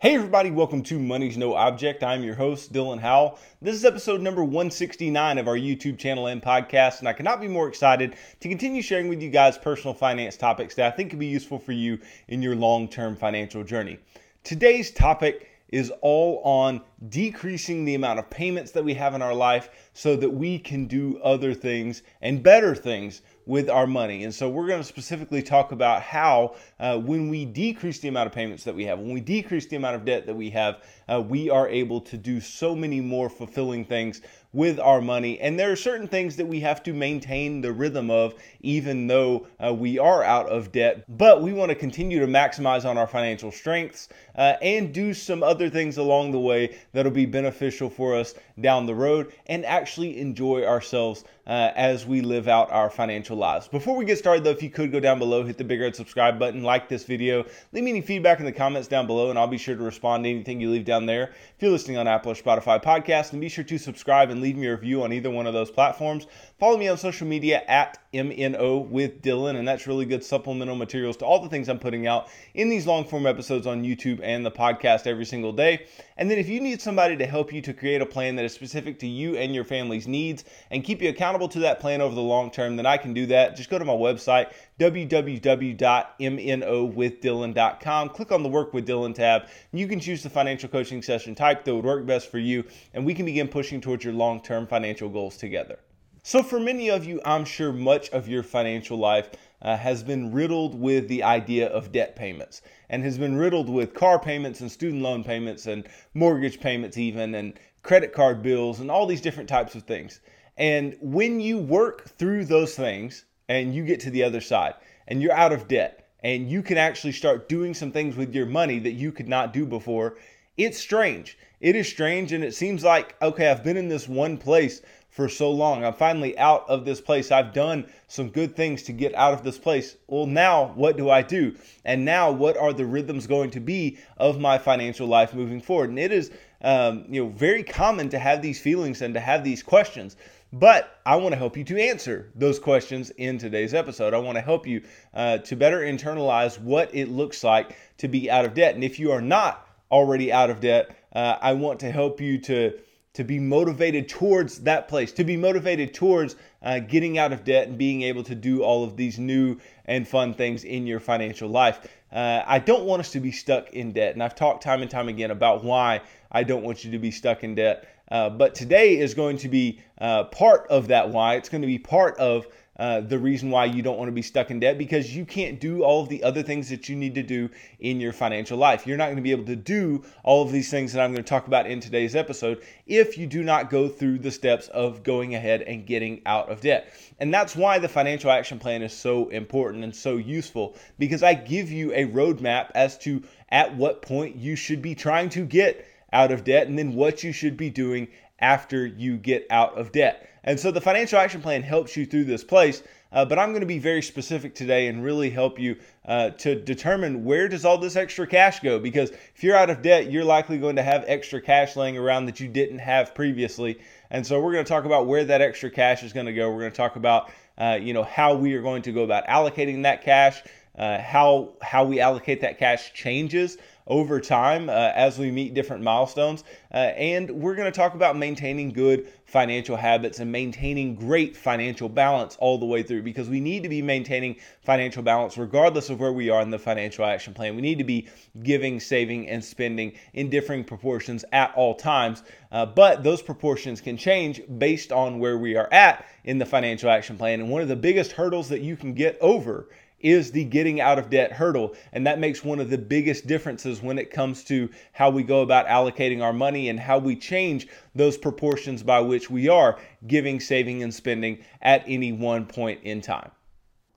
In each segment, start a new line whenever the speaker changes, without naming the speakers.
Hey, everybody, welcome to Money's No Object. I'm your host, Dylan Howell. This is episode number 169 of our YouTube channel and podcast, and I cannot be more excited to continue sharing with you guys personal finance topics that I think can be useful for you in your long term financial journey. Today's topic is all on decreasing the amount of payments that we have in our life so that we can do other things and better things with our money. And so we're going to specifically talk about how, uh, when we decrease the amount of payments that we have, when we decrease the amount of debt that we have, uh, we are able to do so many more fulfilling things with our money. And there are certain things that we have to maintain the rhythm of, even though uh, we are out of debt. But we want to continue to maximize on our financial strengths uh, and do some other things along the way that'll be beneficial for us down the road and actually enjoy ourselves uh, as we live out our financial lives. Before we get started, though, if you could go down below, hit the big red subscribe button, like this video, leave me any feedback in the comments down below, and I'll be sure to respond to anything you leave down there. If you're listening on Apple or Spotify podcast, and be sure to subscribe and leave me a review on either one of those platforms. Follow me on social media at MNO with Dylan, and that's really good supplemental materials to all the things I'm putting out in these long form episodes on YouTube and the podcast every single day. And then if you need somebody to help you to create a plan that is specific to you and your family's needs and keep you accountable to that plan over the long term, then I can do that. Just go to my website, www.mnowithdylan.com. Click on the Work with Dylan tab. You can choose the financial coaching session type that would work best for you, and we can begin pushing towards your long term financial goals together. So, for many of you, I'm sure much of your financial life uh, has been riddled with the idea of debt payments and has been riddled with car payments and student loan payments and mortgage payments, even and credit card bills and all these different types of things. And when you work through those things and you get to the other side and you're out of debt and you can actually start doing some things with your money that you could not do before, it's strange. It is strange and it seems like, okay, I've been in this one place for so long. I'm finally out of this place. I've done some good things to get out of this place. Well, now what do I do? And now what are the rhythms going to be of my financial life moving forward? And it is, um, you know, very common to have these feelings and to have these questions. But I want to help you to answer those questions in today's episode. I want to help you uh, to better internalize what it looks like to be out of debt. And if you are not already out of debt, uh, I want to help you to to be motivated towards that place, to be motivated towards uh, getting out of debt and being able to do all of these new and fun things in your financial life. Uh, I don't want us to be stuck in debt, and I've talked time and time again about why I don't want you to be stuck in debt. Uh, but today is going to be uh, part of that why. It's going to be part of uh, the reason why you don't want to be stuck in debt because you can't do all of the other things that you need to do in your financial life. You're not going to be able to do all of these things that I'm going to talk about in today's episode if you do not go through the steps of going ahead and getting out of debt. And that's why the financial action plan is so important and so useful because I give you a roadmap as to at what point you should be trying to get out of debt and then what you should be doing after you get out of debt. And so the financial action plan helps you through this place. Uh, but I'm going to be very specific today and really help you uh, to determine where does all this extra cash go because if you're out of debt you're likely going to have extra cash laying around that you didn't have previously and so we're going to talk about where that extra cash is going to go we're going to talk about uh, you know how we are going to go about allocating that cash uh, how how we allocate that cash changes over time uh, as we meet different milestones. Uh, and we're going to talk about maintaining good financial habits and maintaining great financial balance all the way through because we need to be maintaining financial balance regardless of where we are in the financial action plan. We need to be giving, saving, and spending in differing proportions at all times. Uh, but those proportions can change based on where we are at in the financial action plan. And one of the biggest hurdles that you can get over is the getting out of debt hurdle. And that makes one of the biggest differences when it comes to how we go about allocating our money and how we change those proportions by which we are giving, saving, and spending at any one point in time.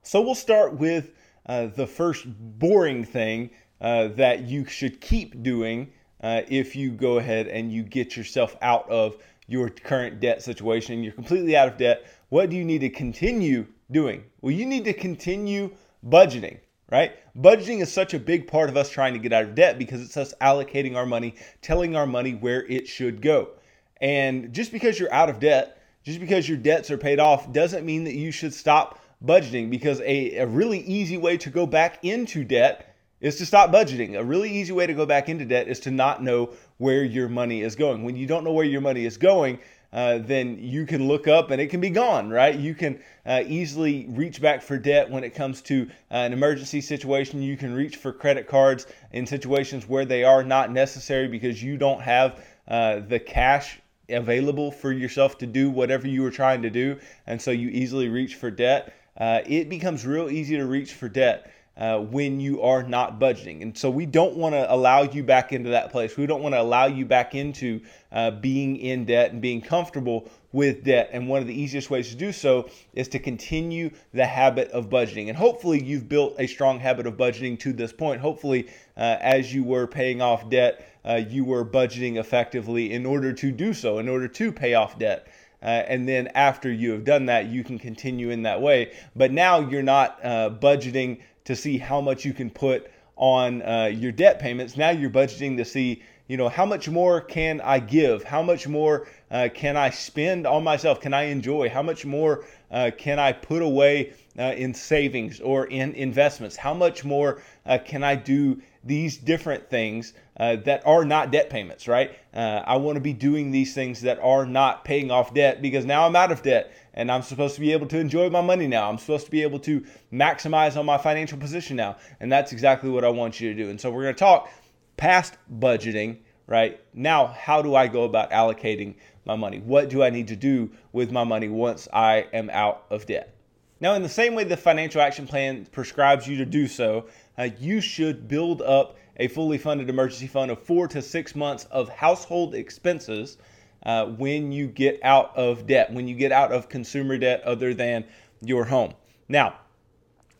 So we'll start with uh, the first boring thing uh, that you should keep doing uh, if you go ahead and you get yourself out of your current debt situation. You're completely out of debt. What do you need to continue doing? Well, you need to continue budgeting, right? Budgeting is such a big part of us trying to get out of debt because it's us allocating our money, telling our money where it should go. And just because you're out of debt, just because your debts are paid off, doesn't mean that you should stop budgeting because a, a really easy way to go back into debt is to stop budgeting. A really easy way to go back into debt is to not know where your money is going. When you don't know where your money is going, uh, then you can look up and it can be gone, right? You can uh, easily reach back for debt when it comes to uh, an emergency situation. You can reach for credit cards in situations where they are not necessary because you don't have uh, the cash available for yourself to do whatever you were trying to do. And so you easily reach for debt. Uh, it becomes real easy to reach for debt uh, when you are not budgeting. And so we don't want to allow you back into that place. We don't want to allow you back into uh, being in debt and being comfortable with debt. And one of the easiest ways to do so is to continue the habit of budgeting. And hopefully, you've built a strong habit of budgeting to this point. Hopefully, uh, as you were paying off debt, uh, you were budgeting effectively in order to do so, in order to pay off debt. Uh, and then after you have done that, you can continue in that way. But now you're not uh, budgeting to see how much you can put on uh, your debt payments. Now you're budgeting to see, you know, how much more can I give? How much more uh, can I spend on myself? Can I enjoy? How much more uh, can I put away uh, in savings or in investments? How much more uh, can I do these different things uh, that are not debt payments, right? Uh, I want to be doing these things that are not paying off debt because now I'm out of debt and I'm supposed to be able to enjoy my money now. I'm supposed to be able to maximize on my financial position now. And that's exactly what I want you to do. And so we're going to talk past budgeting, right? Now, how do I go about allocating my money? What do I need to do with my money once I am out of debt? Now, in the same way the financial action plan prescribes you to do so, uh, you should build up a fully funded emergency fund of four to six months of household expenses uh, when you get out of debt, when you get out of consumer debt other than your home. Now,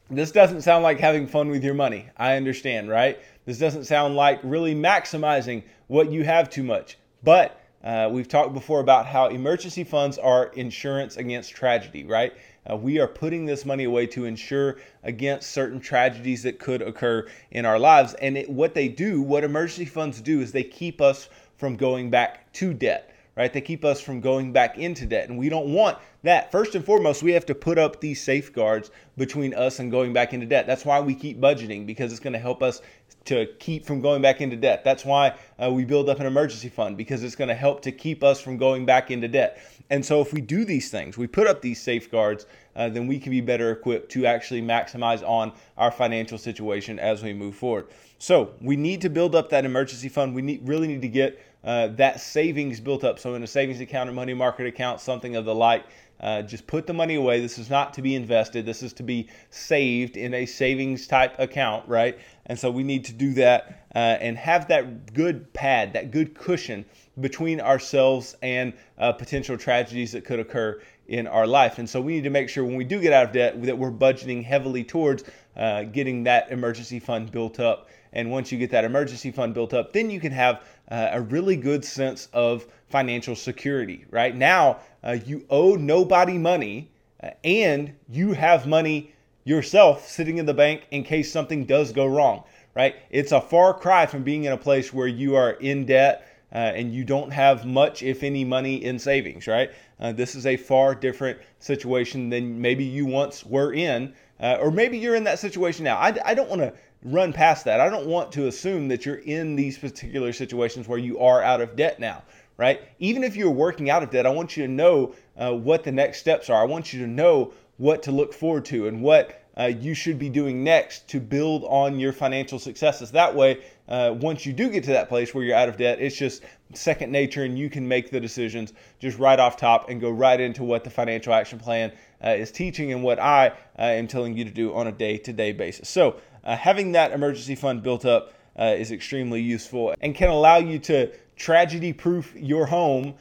this doesn't sound like having fun with your money. I understand, right? This doesn't sound like really maximizing what you have too much. But uh, we've talked before about how emergency funds are insurance against tragedy, right? Uh, we are putting this money away to insure against certain tragedies that could occur in our lives. And it, what they do, what emergency funds do, is they keep us from going back to debt right? They keep us from going back into debt. And we don't want that. First and foremost, we have to put up these safeguards between us and going back into debt. That's why we keep budgeting because it's going to help us to keep from going back into debt. That's why uh, we build up an emergency fund because it's going to help to keep us from going back into debt. And so, if we do these things, we put up these safeguards, uh, then we can be better equipped to actually maximize on our financial situation as we move forward. So, we need to build up that emergency fund. We need, really need to get uh, that savings built up. So in a savings account or money market account, something of the like, uh, just put the money away. This is not to be invested. This is to be saved in a savings type account, right? And so we need to do that uh, and have that good pad, that good cushion between ourselves and uh, potential tragedies that could occur in our life. And so we need to make sure when we do get out of debt that we're budgeting heavily towards uh, getting that emergency fund built up. And once you get that emergency fund built up, then you can have uh, a really good sense of financial security. Right now, uh, you owe nobody money, uh, and you have money yourself sitting in the bank in case something does go wrong. Right? It's a far cry from being in a place where you are in debt. Uh, and you don't have much, if any, money in savings, right? Uh, this is a far different situation than maybe you once were in, uh, or maybe you're in that situation now. I, I don't want to run past that. I don't want to assume that you're in these particular situations where you are out of debt now, right? Even if you're working out of debt, I want you to know uh, what the next steps are. I want you to know what to look forward to and what uh, you should be doing next to build on your financial successes. That way, uh, once you do get to that place where you're out of debt, it's just second nature and you can make the decisions just right off top and go right into what the financial action plan uh, is teaching and what I uh, am telling you to do on a day to day basis. So, uh, having that emergency fund built up uh, is extremely useful and can allow you to tragedy proof your home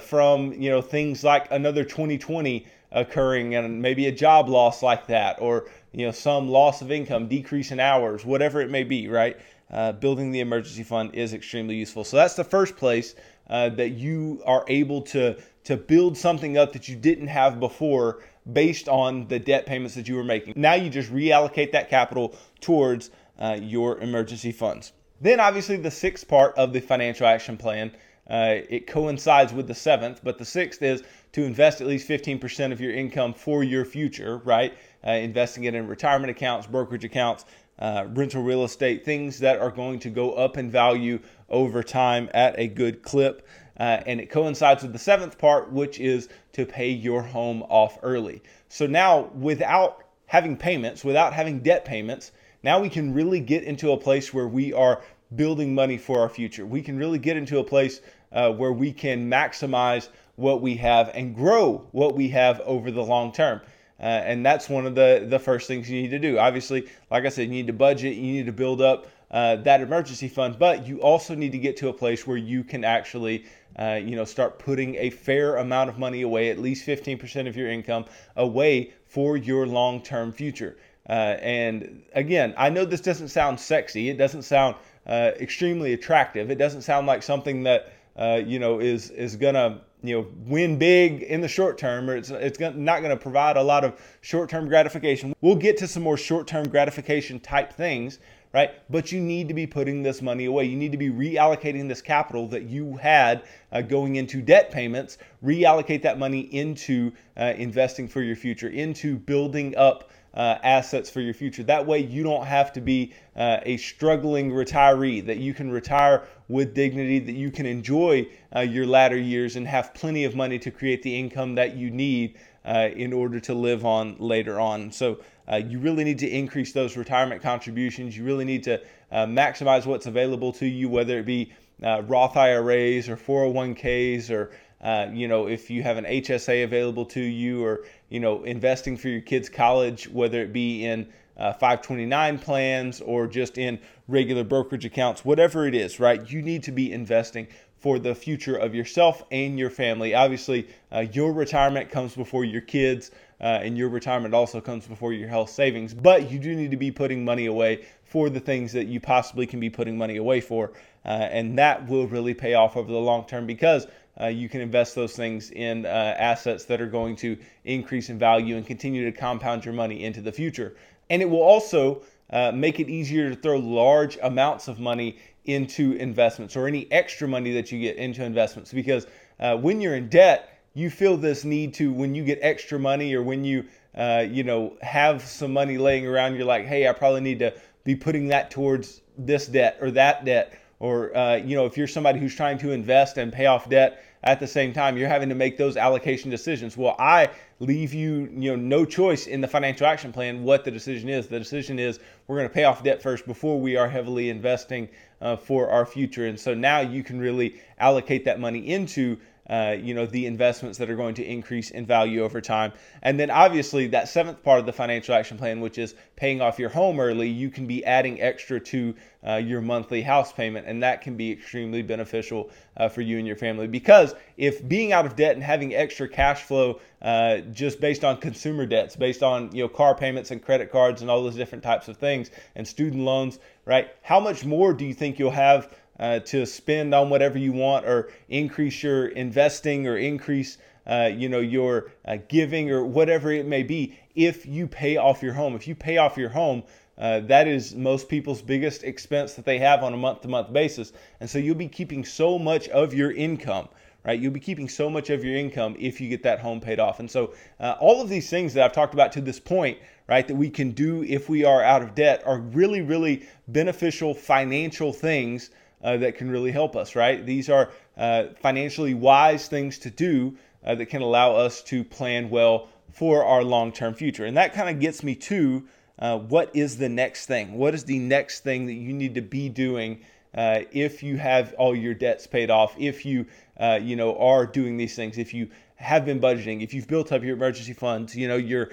from you know things like another 2020 occurring and maybe a job loss like that or you know some loss of income decrease in hours whatever it may be right uh, building the emergency fund is extremely useful so that's the first place uh, that you are able to to build something up that you didn't have before based on the debt payments that you were making. Now you just reallocate that capital towards uh, your emergency funds. Then, obviously, the sixth part of the financial action plan. Uh, it coincides with the seventh, but the sixth is to invest at least 15% of your income for your future, right? Uh, investing it in retirement accounts, brokerage accounts, uh, rental real estate, things that are going to go up in value over time at a good clip. Uh, and it coincides with the seventh part, which is to pay your home off early. So now, without having payments, without having debt payments, now we can really get into a place where we are building money for our future. We can really get into a place uh, where we can maximize what we have and grow what we have over the long term. Uh, and that's one of the, the first things you need to do. Obviously, like I said, you need to budget, you need to build up uh, that emergency fund, but you also need to get to a place where you can actually, uh, you know, start putting a fair amount of money away, at least 15% of your income away for your long-term future. Uh, and again, I know this doesn't sound sexy. It doesn't sound uh, extremely attractive. It doesn't sound like something that uh, you know is is gonna you know win big in the short term, or it's it's not going to provide a lot of short-term gratification. We'll get to some more short-term gratification type things right? But you need to be putting this money away. You need to be reallocating this capital that you had uh, going into debt payments, reallocate that money into uh, investing for your future, into building up. Uh, assets for your future. That way, you don't have to be uh, a struggling retiree, that you can retire with dignity, that you can enjoy uh, your latter years and have plenty of money to create the income that you need uh, in order to live on later on. So, uh, you really need to increase those retirement contributions. You really need to uh, maximize what's available to you, whether it be Roth IRAs or 401ks or uh, you know if you have an HSA available to you or you know investing for your kids' college, whether it be in uh, 529 plans or just in regular brokerage accounts, whatever it is, right? You need to be investing for the future of yourself and your family. Obviously, uh, your retirement comes before your kids uh, and your retirement also comes before your health savings. But you do need to be putting money away for the things that you possibly can be putting money away for. Uh, and that will really pay off over the long term because uh, you can invest those things in uh, assets that are going to increase in value and continue to compound your money into the future. And it will also uh, make it easier to throw large amounts of money into investments or any extra money that you get into investments because uh, when you're in debt, you feel this need to when you get extra money or when you uh, you know have some money laying around you're like hey i probably need to be putting that towards this debt or that debt or uh, you know if you're somebody who's trying to invest and pay off debt at the same time you're having to make those allocation decisions. Well i leave you you know no choice in the financial action plan what the decision is. The decision is we're going to pay off debt first before we are heavily investing uh, for our future. And so now you can really allocate that money into uh, you know the investments that are going to increase in value over time. And then obviously that seventh part of the financial action plan which is paying off your home early you can be adding extra to uh, your monthly house payment and that can be extremely beneficial uh, for you and your family. Because if being out of debt and having extra cash flow uh, just based on consumer debts based on you know car payments and credit cards and all those different types of things and student loans right how much more do you think you'll have uh, to spend on whatever you want or increase your investing or increase uh, you know your uh, giving or whatever it may be if you pay off your home. If you pay off your home uh, that is most people's biggest expense that they have on a month to month basis. And so you'll be keeping so much of your income right? You'll be keeping so much of your income if you get that home paid off. And so uh, all of these things that i've talked about to this point right that we can do if we are out of debt are really really beneficial financial things uh, that can really help us, right? These are uh, financially wise things to do uh, that can allow us to plan well for our long term future. And that kind of gets me to uh, what is the next thing? What is the next thing that you need to be doing? Uh, if you have all your debts paid off, if you uh, you know are doing these things, if you have been budgeting, if you've built up your emergency funds, you know you're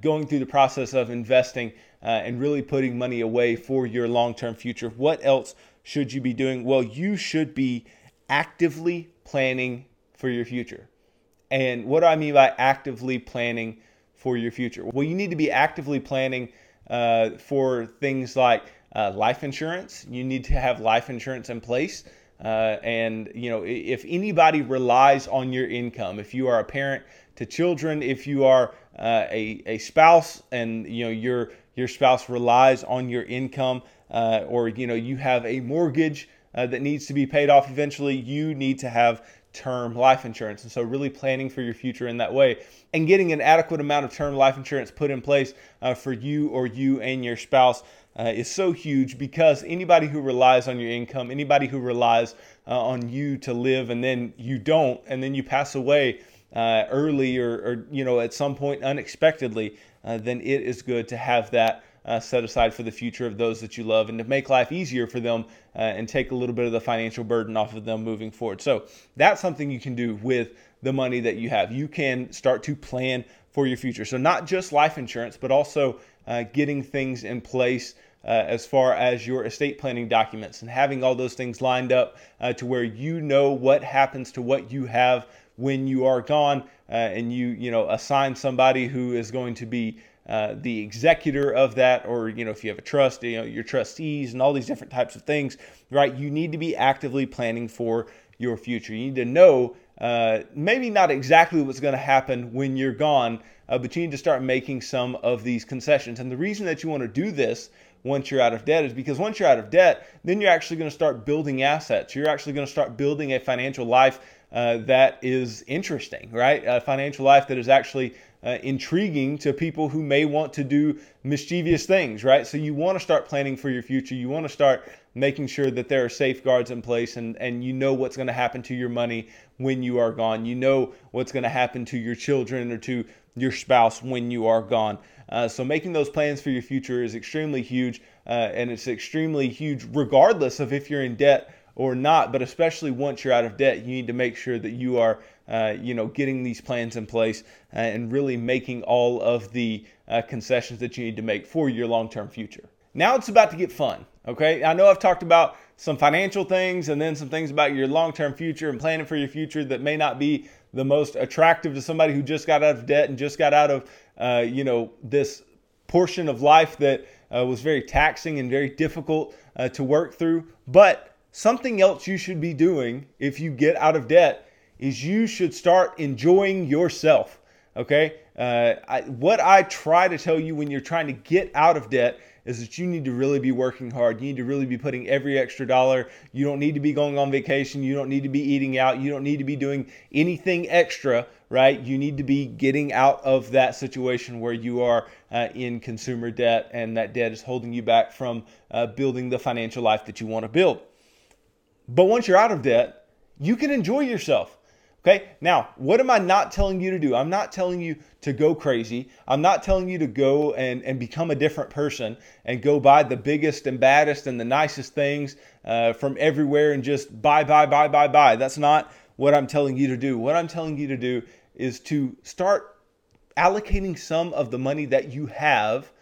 going through the process of investing and really putting money away for your long-term future. What else should you be doing? Well, you should be actively planning for your future. And what do I mean by actively planning for your future? Well, you need to be actively planning uh, for things like uh, life insurance. You need to have life insurance in place. Uh, and you know, if anybody relies on your income, if you are a parent to children, if you are uh, a, a spouse, and you know your your spouse relies on your income, uh, or you know you have a mortgage uh, that needs to be paid off eventually, you need to have term life insurance. And so, really planning for your future in that way and getting an adequate amount of term life insurance put in place uh, for you or you and your spouse. uh, is so huge because anybody who relies on your income, anybody who relies uh, on you to live and then you don't, and then you pass away uh, early or, or, you know, at some point unexpectedly, uh, then it is good to have that uh, set aside for the future of those that you love and to make life easier for them uh, and take a little bit of the financial burden off of them moving forward. So that's something you can do with the money that you have. You can start to plan for your future. So, not just life insurance, but also uh, getting things in place. Uh, as far as your estate planning documents and having all those things lined up uh, to where you know what happens to what you have when you are gone uh, and you you know assign somebody who is going to be uh, the executor of that, or you know, if you have a trust, you know, your trustees and all these different types of things, right? You need to be actively planning for your future. You need to know uh, maybe not exactly what's going to happen when you're gone, uh, but you need to start making some of these concessions. And the reason that you want to do this once you're out of debt is because once you're out of debt, then you're actually going to start building assets. You're actually going to start building a financial life uh, that is interesting, right? A financial life that is actually uh, intriguing to people who may want to do mischievous things, right? So you want to start planning for your future. You want to start making sure that there are safeguards in place and, and you know what's going to happen to your money when you are gone. You know what's going to happen to your children or to your spouse when you are gone. Uh, so making those plans for your future is extremely huge, uh, and it's extremely huge regardless of if you're in debt or not. But especially once you're out of debt, you need to make sure that you are, uh, you know, getting these plans in place uh, and really making all of the uh, concessions that you need to make for your long-term future. Now it's about to get fun. Okay, I know I've talked about some financial things and then some things about your long-term future and planning for your future that may not be the most attractive to somebody who just got out of debt and just got out of, uh, you know, this portion of life that uh, was very taxing and very difficult uh, to work through. But something else you should be doing if you get out of debt is you should start enjoying yourself. Okay? Uh, I, what I try to tell you when you're trying to get out of debt is that you need to really be working hard. You need to really be putting every extra dollar. You don't need to be going on vacation. You don't need to be eating out. You don't need to be doing anything extra, right? You need to be getting out of that situation where you are uh, in consumer debt and that debt is holding you back from uh, building the financial life that you want to build. But once you're out of debt, you can enjoy yourself. Okay, now what am I not telling you to do? I'm not telling you to go crazy. I'm not telling you to go and, and become a different person and go buy the biggest and baddest and the nicest things uh, from everywhere and just buy, buy, buy, buy, buy. That's not what I'm telling you to do. What I'm telling you to do is to start allocating some of the money that you have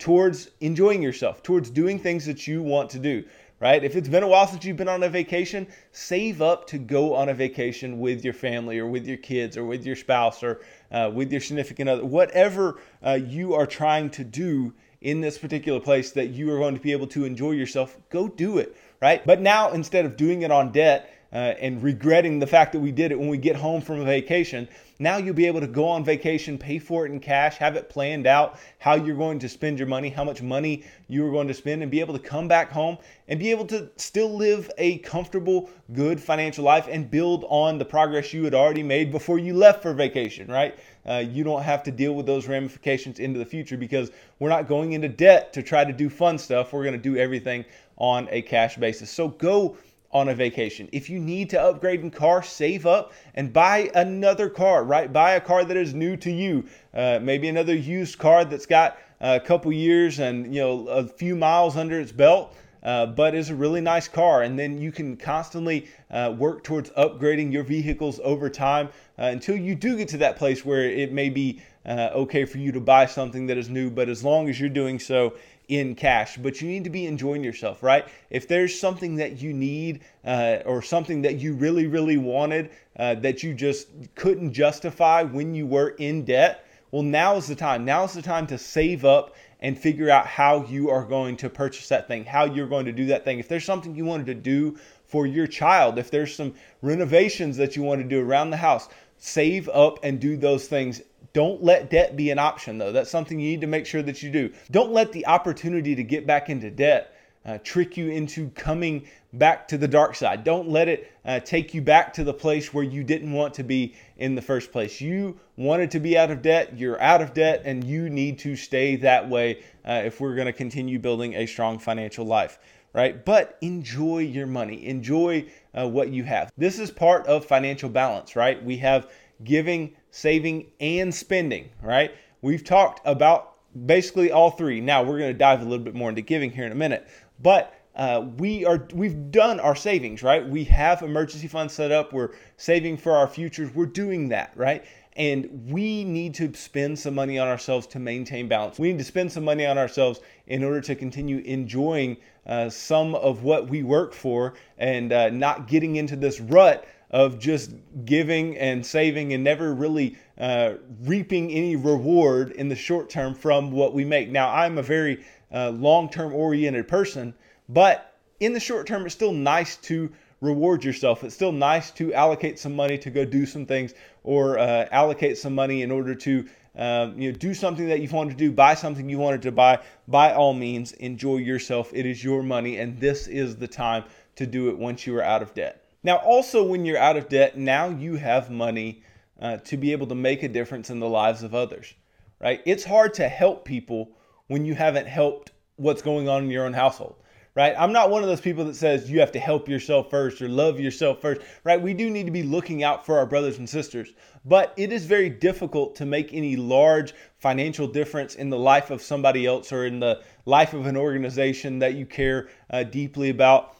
towards enjoying yourself, towards doing things that you want to do right? If it's been a while since you've been on a vacation, save up to go on a vacation with your family or with your kids or with your spouse or uh, with your significant other, whatever uh, you are trying to do in this particular place that you are going to be able to enjoy yourself, go do it, right? But now instead of doing it on debt, uh, and regretting the fact that we did it when we get home from a vacation. Now you'll be able to go on vacation, pay for it in cash, have it planned out how you're going to spend your money, how much money you are going to spend, and be able to come back home and be able to still live a comfortable, good financial life and build on the progress you had already made before you left for vacation, right? Uh, you don't have to deal with those ramifications into the future because we're not going into debt to try to do fun stuff. We're going to do everything on a cash basis. So go on a vacation. If you need to upgrade in car, save up and buy another car, right? Buy a car that is new to you. Uh, maybe another used car that's got a couple years and you know a few miles under its belt. Uh, but is a really nice car, and then you can constantly uh, work towards upgrading your vehicles over time uh, until you do get to that place where it may be uh, okay for you to buy something that is new. But as long as you're doing so in cash, but you need to be enjoying yourself, right? If there's something that you need uh, or something that you really, really wanted uh, that you just couldn't justify when you were in debt, well, now is the time. Now is the time to save up and figure out how you are going to purchase that thing, how you're going to do that thing. If there's something you wanted to do for your child, if there's some renovations that you want to do around the house, save up and do those things don't let debt be an option, though. That's something you need to make sure that you do. Don't let the opportunity to get back into debt uh, trick you into coming back to the dark side. Don't let it uh, take you back to the place where you didn't want to be in the first place. You wanted to be out of debt, you're out of debt, and you need to stay that way uh, if we're going to continue building a strong financial life. Right? But enjoy your money, enjoy uh, what you have. This is part of financial balance, right? We have giving, saving, and spending, right? We've talked about basically all three. Now we're going to dive a little bit more into giving here in a minute, but uh, we are we've done our savings, right? We have emergency funds set up. We're saving for our futures. We're doing that, right? And we need to spend some money on ourselves to maintain balance. We need to spend some money on ourselves in order to continue enjoying uh, some of what we work for and uh, not getting into this rut of just giving and saving and never really uh, reaping any reward in the short term from what we make. Now, I'm a very uh, long term oriented person, but in the short term, it's still nice to reward yourself. It's still nice to allocate some money to go do some things or uh, allocate some money in order to um, you know, do something that you wanted to do, buy something you wanted to buy. By all means, enjoy yourself. It is your money, and this is the time to do it once you are out of debt. Now, also, when you're out of debt, now you have money uh, to be able to make a difference in the lives of others, right? It's hard to help people when you haven't helped what's going on in your own household, right? I'm not one of those people that says you have to help yourself first or love yourself first, right? We do need to be looking out for our brothers and sisters, but it is very difficult to make any large financial difference in the life of somebody else or in the life of an organization that you care uh, deeply about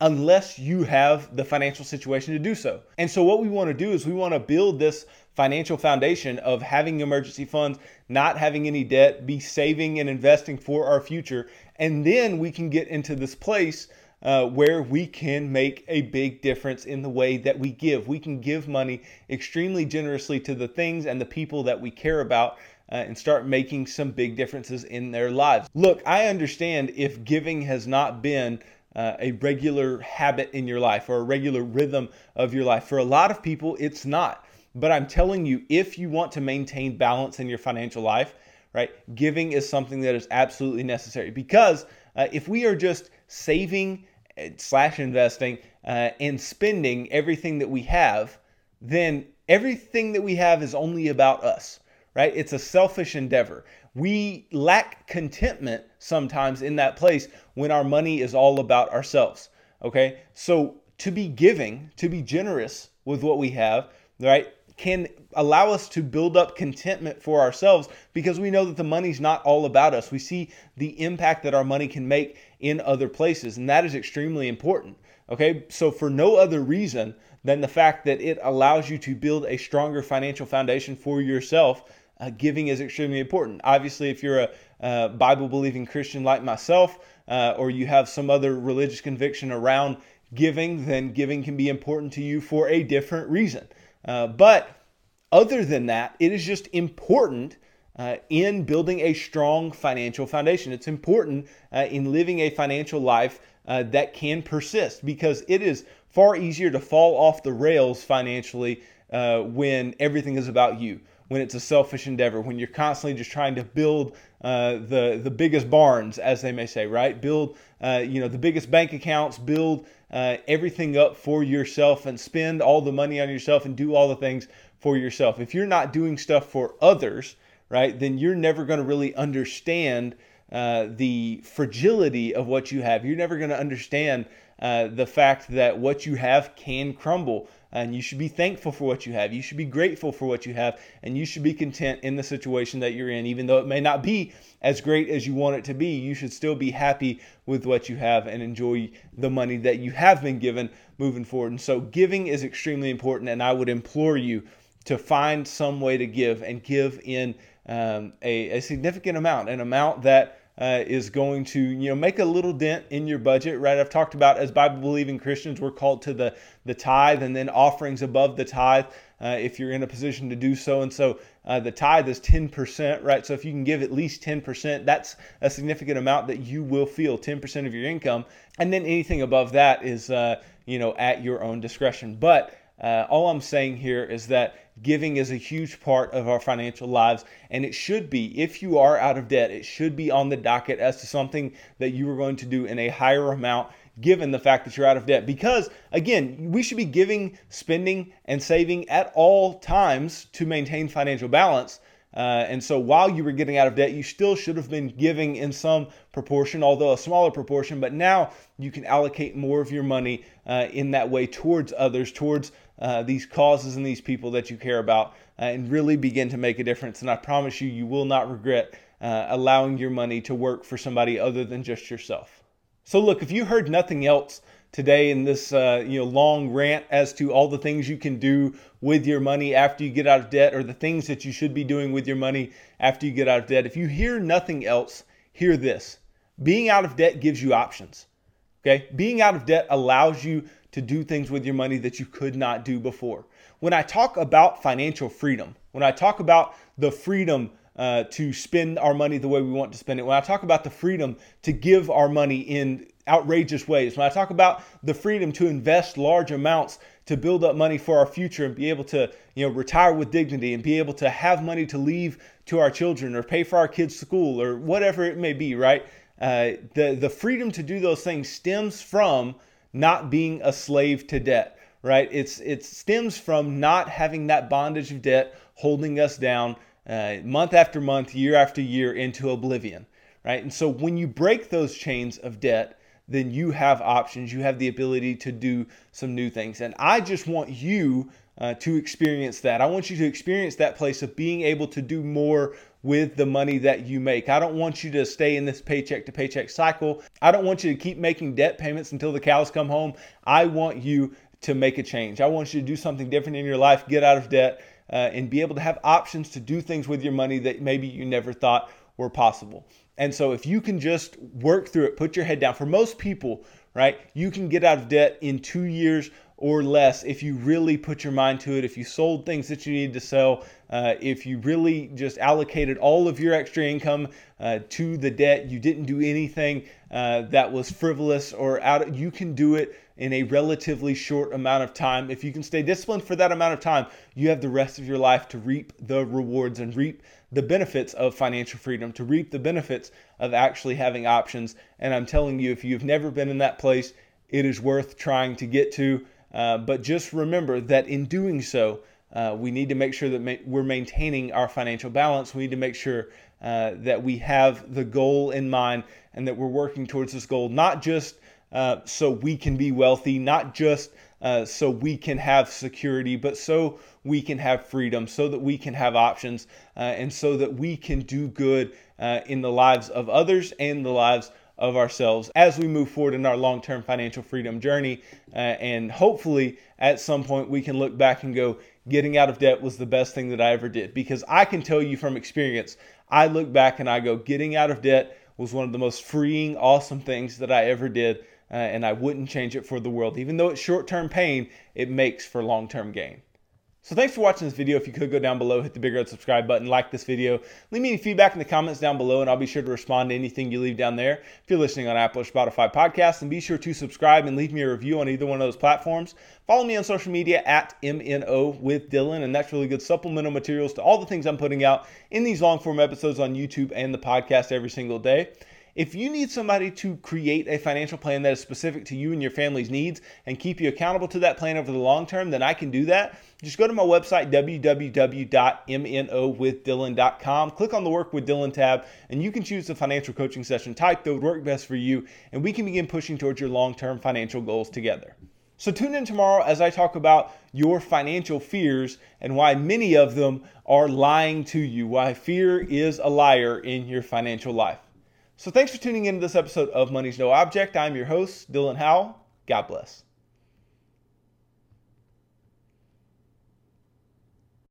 unless you have the financial situation to do so. And so, what we want to do is we want to build this financial foundation of having emergency funds, not having any debt, be saving and investing for our future. And then we can get into this place uh, where we can make a big difference in the way that we give. We can give money extremely generously to the things and the people that we care about. Uh, and start making some big differences in their lives. Look, I understand if giving has not been uh, a regular habit in your life or a regular rhythm of your life. For a lot of people, it's not. But I'm telling you, if you want to maintain balance in your financial life, right, giving is something that is absolutely necessary. Because uh, if we are just saving uh, slash investing uh, and spending everything that we have, then everything that we have is only about us, right? It's a selfish endeavor. We lack contentment sometimes in that place when our money is all about ourselves. Okay. So to be giving, to be generous with what we have, right, can allow us to build up contentment for ourselves because we know that the money's not all about us. We see the impact that our money can make in other places, and that is extremely important. Okay, so for no other reason than the fact that it allows you to build a stronger financial foundation for yourself uh, giving is extremely important. Obviously, if you're a Bible believing Christian like myself, uh, or you have some other religious conviction around giving, then giving can be important to you for a different reason. Uh, but other than that, it is just important uh, in building a strong financial foundation. It's important uh, in living a financial life that can persist because it is far easier to fall off the rails financially when everything is about you when it's a selfish endeavor, when you're constantly just trying to build uh, the the biggest barns, as they may say, right? Build uh, you know the biggest bank accounts, build uh, everything up for yourself, and spend all the money on yourself, and do all the things for yourself. If you're not doing stuff for others, right, then you're never going to really understand uh, the fragility of what you have. You're never going to understand uh, the fact that what you have can crumble and you should be thankful for what you have. You should be grateful for what you have, and you should be content in the situation that you're in, even though it may not be as great as you want it to be. You should still be happy with what you have and enjoy the money that you have been given moving forward. And so, giving is extremely important, and I would implore you to find some way to give and give in um, a, a significant amount, an amount that uh, is going to you know make a little dent in your budget right? I've talked about as bible believing christians we're called to the the tithe and then offerings above the tithe uh, if you're in a position to do so. And so uh, the tithe is 10% right? So if you can give at least 10% that's a significant amount that you will feel 10% of your income. And then anything above that is uh, you know at your own discretion. But Uh, all I'm saying here is that giving is a huge part of our financial lives, and it should be, if you are out of debt, it should be on the docket as to something that you are going to do in a higher amount given the fact that you're out of debt. Because again, we should be giving, spending, and saving at all times to maintain financial balance. Uh, and so while you were getting out of debt, you still should have been giving in some proportion, although a smaller proportion. But now you can allocate more of your money uh, in that way towards others, towards uh, these causes and these people that you care about, uh, and really begin to make a difference. And I promise you, you will not regret uh, allowing your money to work for somebody other than just yourself. So, look, if you heard nothing else, today in this uh, you know long rant as to all the things you can do with your money after you get out of debt or the things that you should be doing with your money after you get out of debt. If you hear nothing else hear this. Being out of debt gives you options okay? Being out of debt allows you to do things with your money that you could not do before. When i talk about financial freedom when i talk about the freedom uh, to spend our money the way we want to spend it when i talk about the freedom to give our money in outrageous ways. When I talk about the freedom to invest large amounts to build up money for our future and be able to, you know, retire with dignity and be able to have money to leave to our children or pay for our kids' school or whatever it may be, right? Uh, the the freedom to do those things stems from not being a slave to debt, right? It's it stems from not having that bondage of debt holding us down uh, month after month, year after year into oblivion, right? And so when you break those chains of debt, then you have options. You have the ability to do some new things. And I just want you uh, to experience that. I want you to experience that place of being able to do more with the money that you make. I don't want you to stay in this paycheck to paycheck cycle. I don't want you to keep making debt payments until the cows come home. I want you to make a change. I want you to do something different in your life, get out of debt, uh, and be able to have options to do things with your money that maybe you never thought were possible. And so if you can just work through it, put your head down. For most people, right, you can get out of debt in two years or less if you really put your mind to it, if you sold things that you needed to sell, uh, if you really just allocated all of your extra income uh, to the debt, you didn't do anything uh, that was frivolous or out, you can do it in a relatively short amount of time. If you can stay disciplined for that amount of time, you have the rest of your life to reap the rewards and reap the benefits of financial freedom, to reap the benefits of actually having options. And I'm telling you, if you've never been in that place, it is worth trying to get to. Uh, but just remember that in doing so, uh, we need to make sure that ma- we're maintaining our financial balance. We need to make sure uh, that we have the goal in mind and that we're working towards this goal, not just uh, so we can be wealthy, not just uh, so we can have security, but so we can have freedom, so that we can have options, uh, and so that we can do good uh, in the lives of others and the lives of ourselves as we move forward in our long term financial freedom journey. Uh, and hopefully, at some point, we can look back and go, getting out of debt was the best thing that I ever did. Because I can tell you from experience, I look back and I go, getting out of debt was one of the most freeing, awesome things that I ever did uh, and I wouldn't change it for the world. Even though it's short term pain, it makes for long term gain. So thanks for watching this video. If you could go down below, hit the big red subscribe button, like this video. Leave me any feedback in the comments down below, and I'll be sure to respond to anything you leave down there. If you're listening on Apple or Spotify podcasts, then be sure to subscribe and leave me a review on either one of those platforms. Follow me on social media at MNO with Dylan, and that's really good supplemental materials to all the things I'm putting out in these long form episodes on YouTube and the podcast every single day. If you need somebody to create a financial plan that is specific to you and your family's needs and keep you accountable to that plan over the long term, then I can do that. Just go to my website, www.mnowithdylan.com. Click on the Work with Dylan tab, and you can choose the financial coaching session type that would work best for you, and we can begin pushing towards your long term financial goals together. So tune in tomorrow as I talk about your financial fears and why many of them are lying to you, why fear is a liar in your financial life. So thanks for tuning into this episode of Money's No Object. I'm your host, Dylan Howell. God bless.